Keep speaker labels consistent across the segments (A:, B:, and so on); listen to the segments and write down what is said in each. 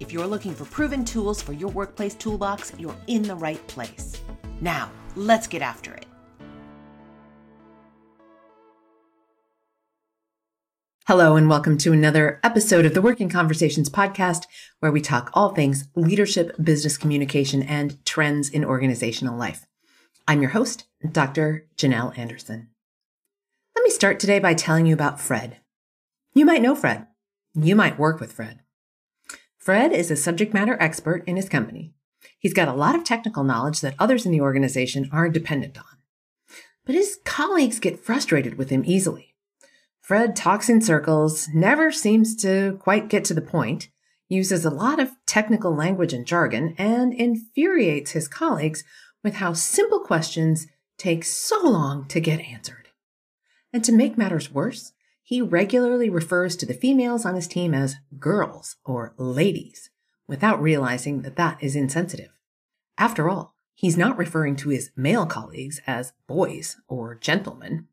A: If you're looking for proven tools for your workplace toolbox, you're in the right place. Now, let's get after it. Hello, and welcome to another episode of the Working Conversations podcast, where we talk all things leadership, business communication, and trends in organizational life. I'm your host, Dr. Janelle Anderson. Let me start today by telling you about Fred. You might know Fred. You might work with Fred. Fred is a subject matter expert in his company. He's got a lot of technical knowledge that others in the organization are dependent on. But his colleagues get frustrated with him easily. Fred talks in circles, never seems to quite get to the point, uses a lot of technical language and jargon, and infuriates his colleagues with how simple questions take so long to get answered. And to make matters worse, he regularly refers to the females on his team as girls or ladies without realizing that that is insensitive. After all, he's not referring to his male colleagues as boys or gentlemen.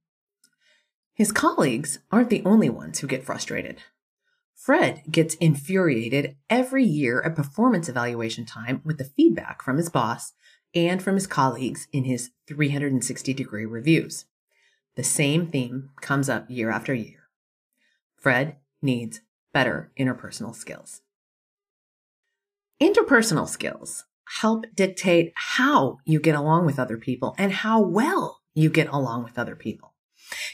A: His colleagues aren't the only ones who get frustrated. Fred gets infuriated every year at performance evaluation time with the feedback from his boss and from his colleagues in his 360 degree reviews. The same theme comes up year after year. Fred needs better interpersonal skills. Interpersonal skills help dictate how you get along with other people and how well you get along with other people.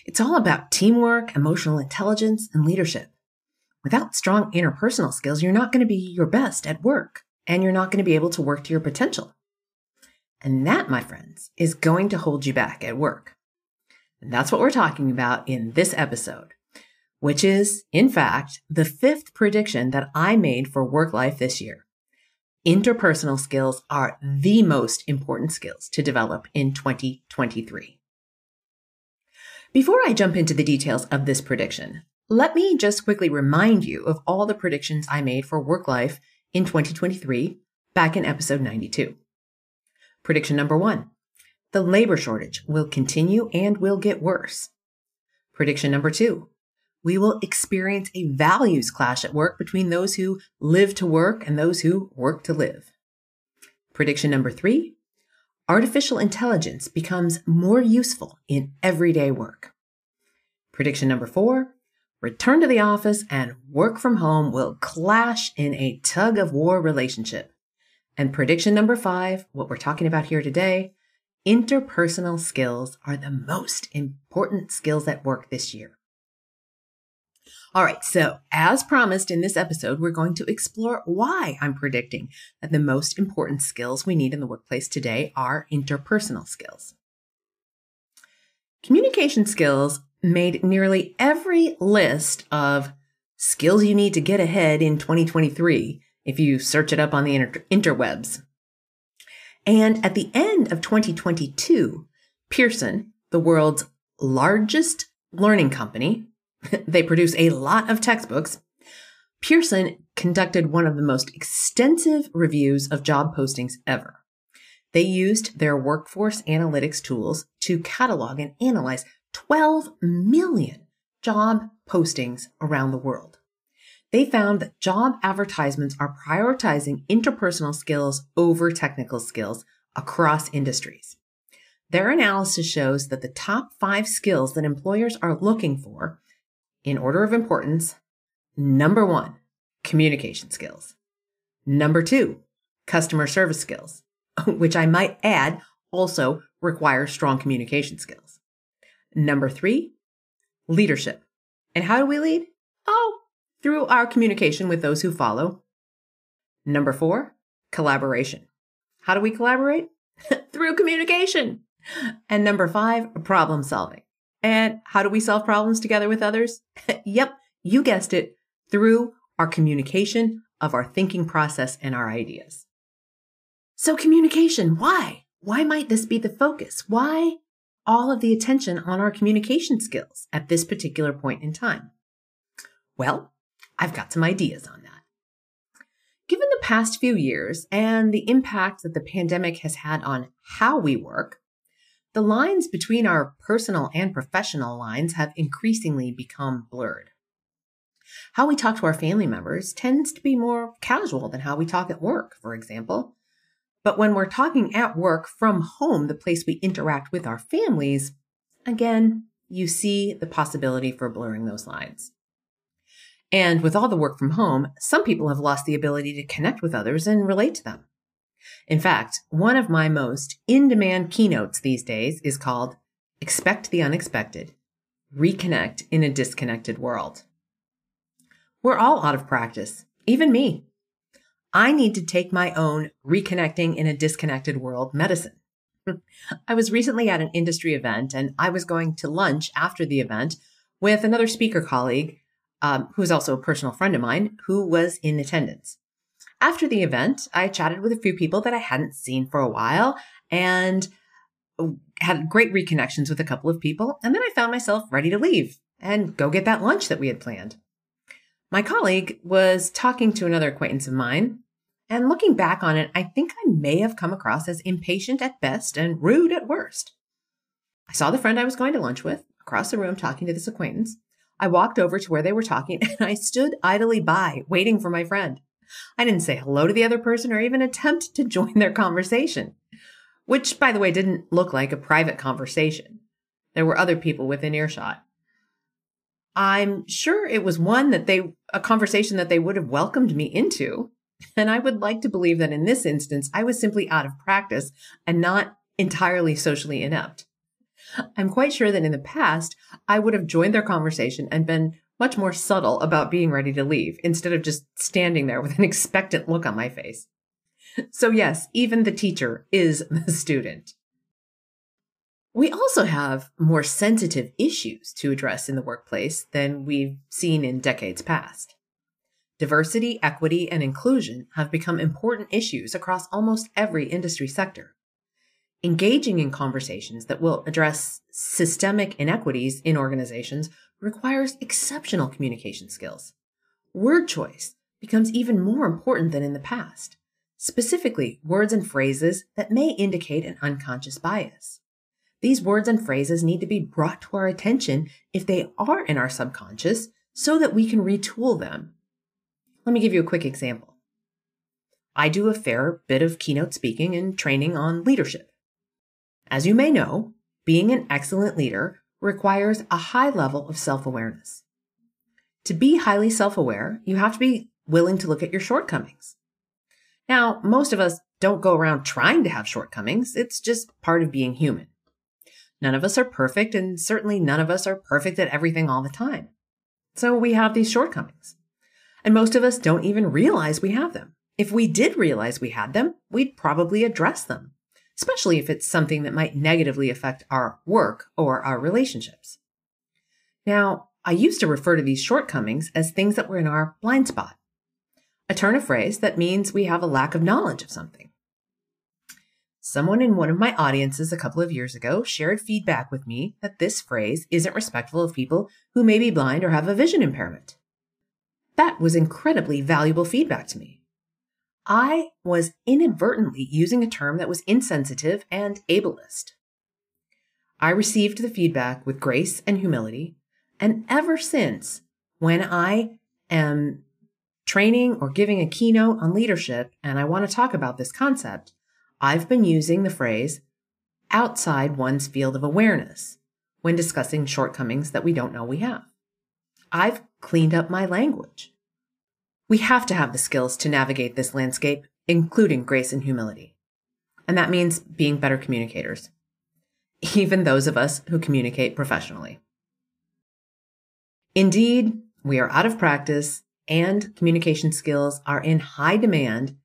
A: It's all about teamwork, emotional intelligence, and leadership. Without strong interpersonal skills, you're not going to be your best at work and you're not going to be able to work to your potential. And that, my friends, is going to hold you back at work. And that's what we're talking about in this episode, which is, in fact, the fifth prediction that I made for work life this year. Interpersonal skills are the most important skills to develop in 2023. Before I jump into the details of this prediction, let me just quickly remind you of all the predictions I made for work life in 2023 back in episode 92. Prediction number one the labor shortage will continue and will get worse. Prediction number two we will experience a values clash at work between those who live to work and those who work to live. Prediction number three artificial intelligence becomes more useful in everyday work. Prediction number four return to the office and work from home will clash in a tug of war relationship. And prediction number five, what we're talking about here today, interpersonal skills are the most important skills at work this year. All right, so as promised in this episode, we're going to explore why I'm predicting that the most important skills we need in the workplace today are interpersonal skills. Communication skills made nearly every list of skills you need to get ahead in 2023 if you search it up on the inter- interwebs. And at the end of 2022, Pearson, the world's largest learning company, they produce a lot of textbooks. Pearson conducted one of the most extensive reviews of job postings ever. They used their workforce analytics tools to catalog and analyze 12 million job postings around the world. They found that job advertisements are prioritizing interpersonal skills over technical skills across industries. Their analysis shows that the top five skills that employers are looking for in order of importance number one, communication skills. Number two, customer service skills, which I might add also requires strong communication skills. Number three, leadership. And how do we lead? Oh, through our communication with those who follow. Number four, collaboration. How do we collaborate? through communication. And number five, problem solving. And how do we solve problems together with others? yep, you guessed it, through our communication of our thinking process and our ideas. So communication, why? Why might this be the focus? Why all of the attention on our communication skills at this particular point in time? Well, I've got some ideas on that. Given the past few years and the impact that the pandemic has had on how we work, the lines between our personal and professional lines have increasingly become blurred. How we talk to our family members tends to be more casual than how we talk at work, for example. But when we're talking at work from home, the place we interact with our families, again, you see the possibility for blurring those lines. And with all the work from home, some people have lost the ability to connect with others and relate to them. In fact, one of my most in demand keynotes these days is called Expect the Unexpected Reconnect in a Disconnected World. We're all out of practice, even me. I need to take my own reconnecting in a disconnected world medicine. I was recently at an industry event and I was going to lunch after the event with another speaker colleague um, who is also a personal friend of mine, who was in attendance. After the event, I chatted with a few people that I hadn't seen for a while and uh, had great reconnections with a couple of people. And then I found myself ready to leave and go get that lunch that we had planned. My colleague was talking to another acquaintance of mine. And looking back on it, I think I may have come across as impatient at best and rude at worst. I saw the friend I was going to lunch with across the room talking to this acquaintance. I walked over to where they were talking and I stood idly by, waiting for my friend. I didn't say hello to the other person or even attempt to join their conversation, which, by the way, didn't look like a private conversation. There were other people within earshot. I'm sure it was one that they, a conversation that they would have welcomed me into. And I would like to believe that in this instance, I was simply out of practice and not entirely socially inept. I'm quite sure that in the past, I would have joined their conversation and been much more subtle about being ready to leave instead of just standing there with an expectant look on my face. So, yes, even the teacher is the student. We also have more sensitive issues to address in the workplace than we've seen in decades past. Diversity, equity, and inclusion have become important issues across almost every industry sector engaging in conversations that will address systemic inequities in organizations requires exceptional communication skills. Word choice becomes even more important than in the past, specifically words and phrases that may indicate an unconscious bias. These words and phrases need to be brought to our attention if they are in our subconscious so that we can retool them. Let me give you a quick example. I do a fair bit of keynote speaking and training on leadership. As you may know, being an excellent leader requires a high level of self awareness. To be highly self aware, you have to be willing to look at your shortcomings. Now, most of us don't go around trying to have shortcomings, it's just part of being human. None of us are perfect, and certainly none of us are perfect at everything all the time. So we have these shortcomings. And most of us don't even realize we have them. If we did realize we had them, we'd probably address them especially if it's something that might negatively affect our work or our relationships. Now, I used to refer to these shortcomings as things that were in our blind spot, a turn of phrase that means we have a lack of knowledge of something. Someone in one of my audiences a couple of years ago shared feedback with me that this phrase isn't respectful of people who may be blind or have a vision impairment. That was incredibly valuable feedback to me. I was inadvertently using a term that was insensitive and ableist. I received the feedback with grace and humility, and ever since, when I am training or giving a keynote on leadership and I want to talk about this concept, I've been using the phrase outside one's field of awareness when discussing shortcomings that we don't know we have. I've cleaned up my language. We have to have the skills to navigate this landscape, including grace and humility. And that means being better communicators, even those of us who communicate professionally. Indeed, we are out of practice and communication skills are in high demand,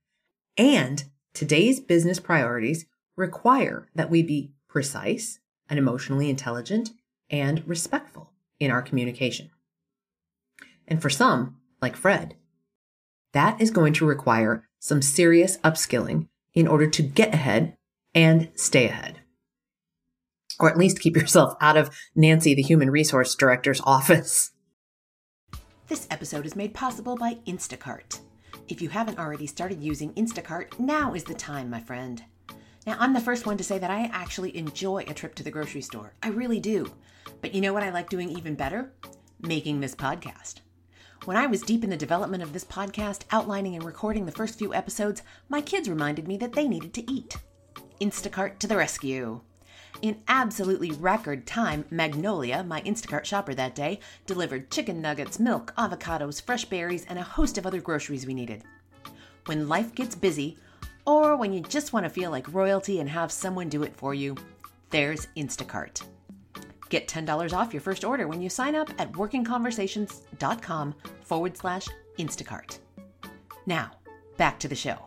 A: and today's business priorities require that we be precise and emotionally intelligent and respectful in our communication. And for some, like Fred, that is going to require some serious upskilling in order to get ahead and stay ahead. Or at least keep yourself out of Nancy, the human resource director's office.
B: This episode is made possible by Instacart. If you haven't already started using Instacart, now is the time, my friend. Now, I'm the first one to say that I actually enjoy a trip to the grocery store. I really do. But you know what I like doing even better? Making this podcast. When I was deep in the development of this podcast, outlining and recording the first few episodes, my kids reminded me that they needed to eat. Instacart to the rescue. In absolutely record time, Magnolia, my Instacart shopper that day, delivered chicken nuggets, milk, avocados, fresh berries, and a host of other groceries we needed. When life gets busy, or when you just want to feel like royalty and have someone do it for you, there's Instacart. Get $10 off your first order when you sign up at workingconversations.com forward slash Instacart. Now, back to the show.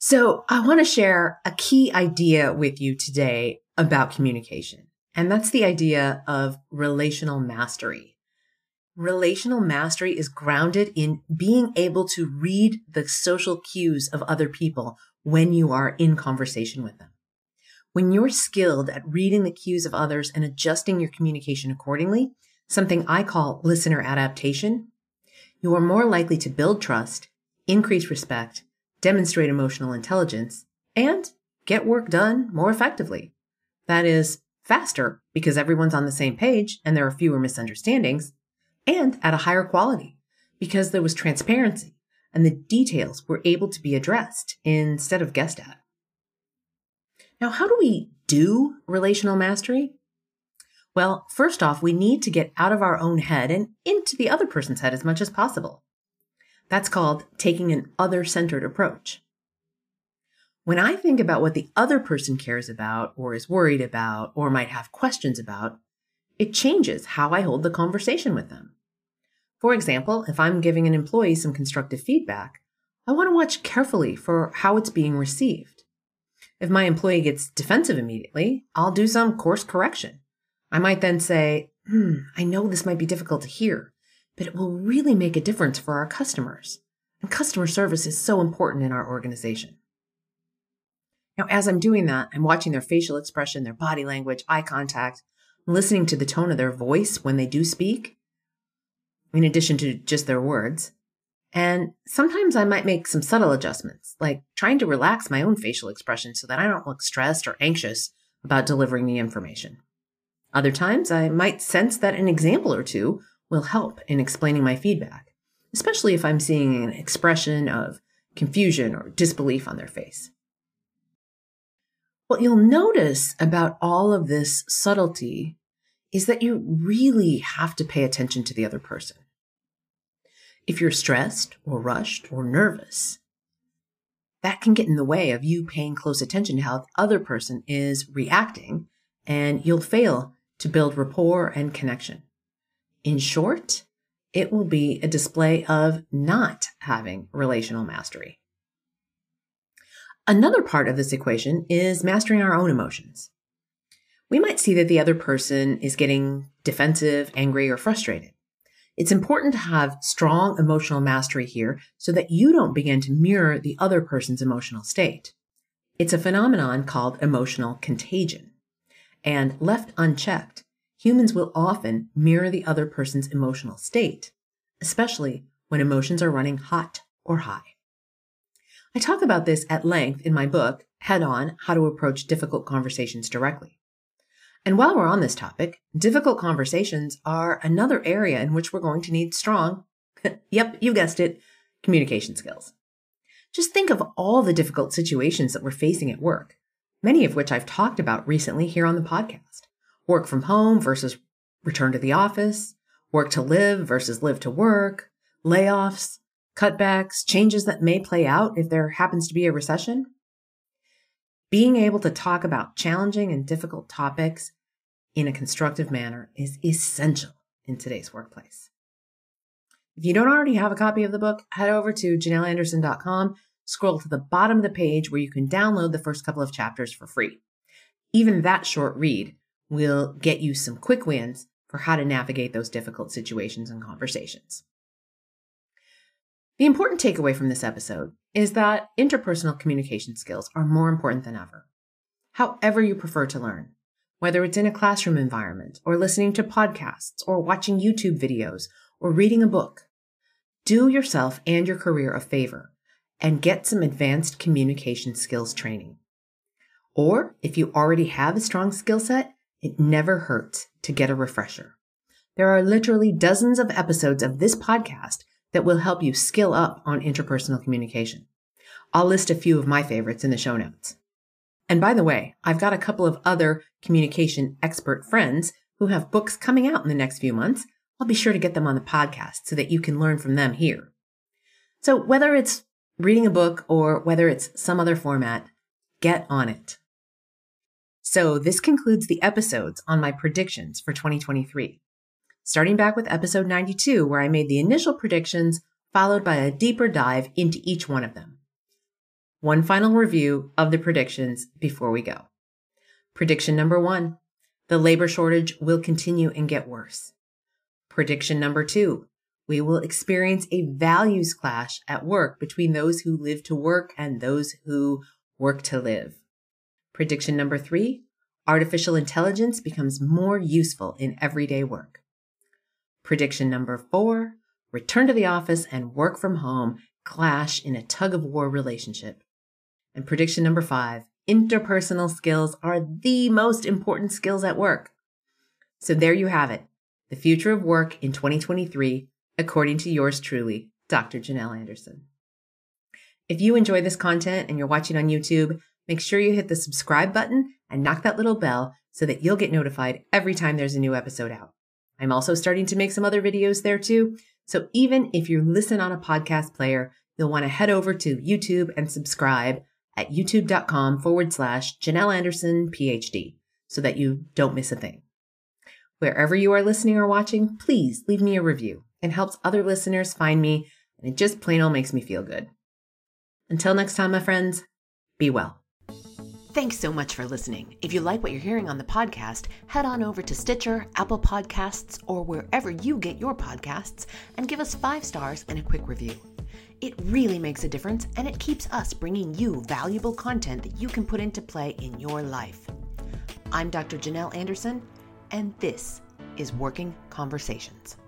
A: So, I want to share a key idea with you today about communication, and that's the idea of relational mastery. Relational mastery is grounded in being able to read the social cues of other people when you are in conversation with them. When you're skilled at reading the cues of others and adjusting your communication accordingly, something I call listener adaptation, you are more likely to build trust, increase respect, demonstrate emotional intelligence, and get work done more effectively. That is, faster because everyone's on the same page and there are fewer misunderstandings, and at a higher quality because there was transparency and the details were able to be addressed instead of guessed at. Now, how do we do relational mastery? Well, first off, we need to get out of our own head and into the other person's head as much as possible. That's called taking an other centered approach. When I think about what the other person cares about, or is worried about, or might have questions about, it changes how I hold the conversation with them. For example, if I'm giving an employee some constructive feedback, I want to watch carefully for how it's being received. If my employee gets defensive immediately, I'll do some course correction. I might then say, hmm, I know this might be difficult to hear, but it will really make a difference for our customers. And customer service is so important in our organization. Now, as I'm doing that, I'm watching their facial expression, their body language, eye contact, listening to the tone of their voice when they do speak, in addition to just their words. And sometimes I might make some subtle adjustments, like trying to relax my own facial expression so that I don't look stressed or anxious about delivering the information. Other times I might sense that an example or two will help in explaining my feedback, especially if I'm seeing an expression of confusion or disbelief on their face. What you'll notice about all of this subtlety is that you really have to pay attention to the other person. If you're stressed or rushed or nervous, that can get in the way of you paying close attention to how the other person is reacting, and you'll fail to build rapport and connection. In short, it will be a display of not having relational mastery. Another part of this equation is mastering our own emotions. We might see that the other person is getting defensive, angry, or frustrated. It's important to have strong emotional mastery here so that you don't begin to mirror the other person's emotional state. It's a phenomenon called emotional contagion. And left unchecked, humans will often mirror the other person's emotional state, especially when emotions are running hot or high. I talk about this at length in my book, Head On How to Approach Difficult Conversations Directly. And while we're on this topic, difficult conversations are another area in which we're going to need strong, yep, you guessed it, communication skills. Just think of all the difficult situations that we're facing at work, many of which I've talked about recently here on the podcast. Work from home versus return to the office, work to live versus live to work, layoffs, cutbacks, changes that may play out if there happens to be a recession. Being able to talk about challenging and difficult topics in a constructive manner is essential in today's workplace. If you don't already have a copy of the book, head over to janelleanderson.com, scroll to the bottom of the page where you can download the first couple of chapters for free. Even that short read will get you some quick wins for how to navigate those difficult situations and conversations. The important takeaway from this episode is that interpersonal communication skills are more important than ever. However, you prefer to learn, whether it's in a classroom environment or listening to podcasts or watching YouTube videos or reading a book, do yourself and your career a favor and get some advanced communication skills training. Or if you already have a strong skill set, it never hurts to get a refresher. There are literally dozens of episodes of this podcast that will help you skill up on interpersonal communication. I'll list a few of my favorites in the show notes. And by the way, I've got a couple of other communication expert friends who have books coming out in the next few months. I'll be sure to get them on the podcast so that you can learn from them here. So whether it's reading a book or whether it's some other format, get on it. So this concludes the episodes on my predictions for 2023. Starting back with episode 92, where I made the initial predictions, followed by a deeper dive into each one of them. One final review of the predictions before we go. Prediction number one, the labor shortage will continue and get worse. Prediction number two, we will experience a values clash at work between those who live to work and those who work to live. Prediction number three artificial intelligence becomes more useful in everyday work. Prediction number four return to the office and work from home clash in a tug of war relationship. And prediction number five interpersonal skills are the most important skills at work. So there you have it the future of work in 2023 according to yours truly, Dr. Janelle Anderson. If you enjoy this content and you're watching on YouTube, make sure you hit the subscribe button and knock that little bell so that you'll get notified every time there's a new episode out. I'm also starting to make some other videos there too. So even if you listen on a podcast player, you'll want to head over to YouTube and subscribe at youtube.com forward slash Janelle Anderson PhD so that you don't miss a thing. Wherever you are listening or watching, please leave me a review. It helps other listeners find me, and it just plain old makes me feel good. Until next time, my friends, be well.
B: Thanks so much for listening. If you like what you're hearing on the podcast, head on over to Stitcher, Apple Podcasts, or wherever you get your podcasts and give us five stars and a quick review. It really makes a difference and it keeps us bringing you valuable content that you can put into play in your life. I'm Dr. Janelle Anderson, and this is Working Conversations.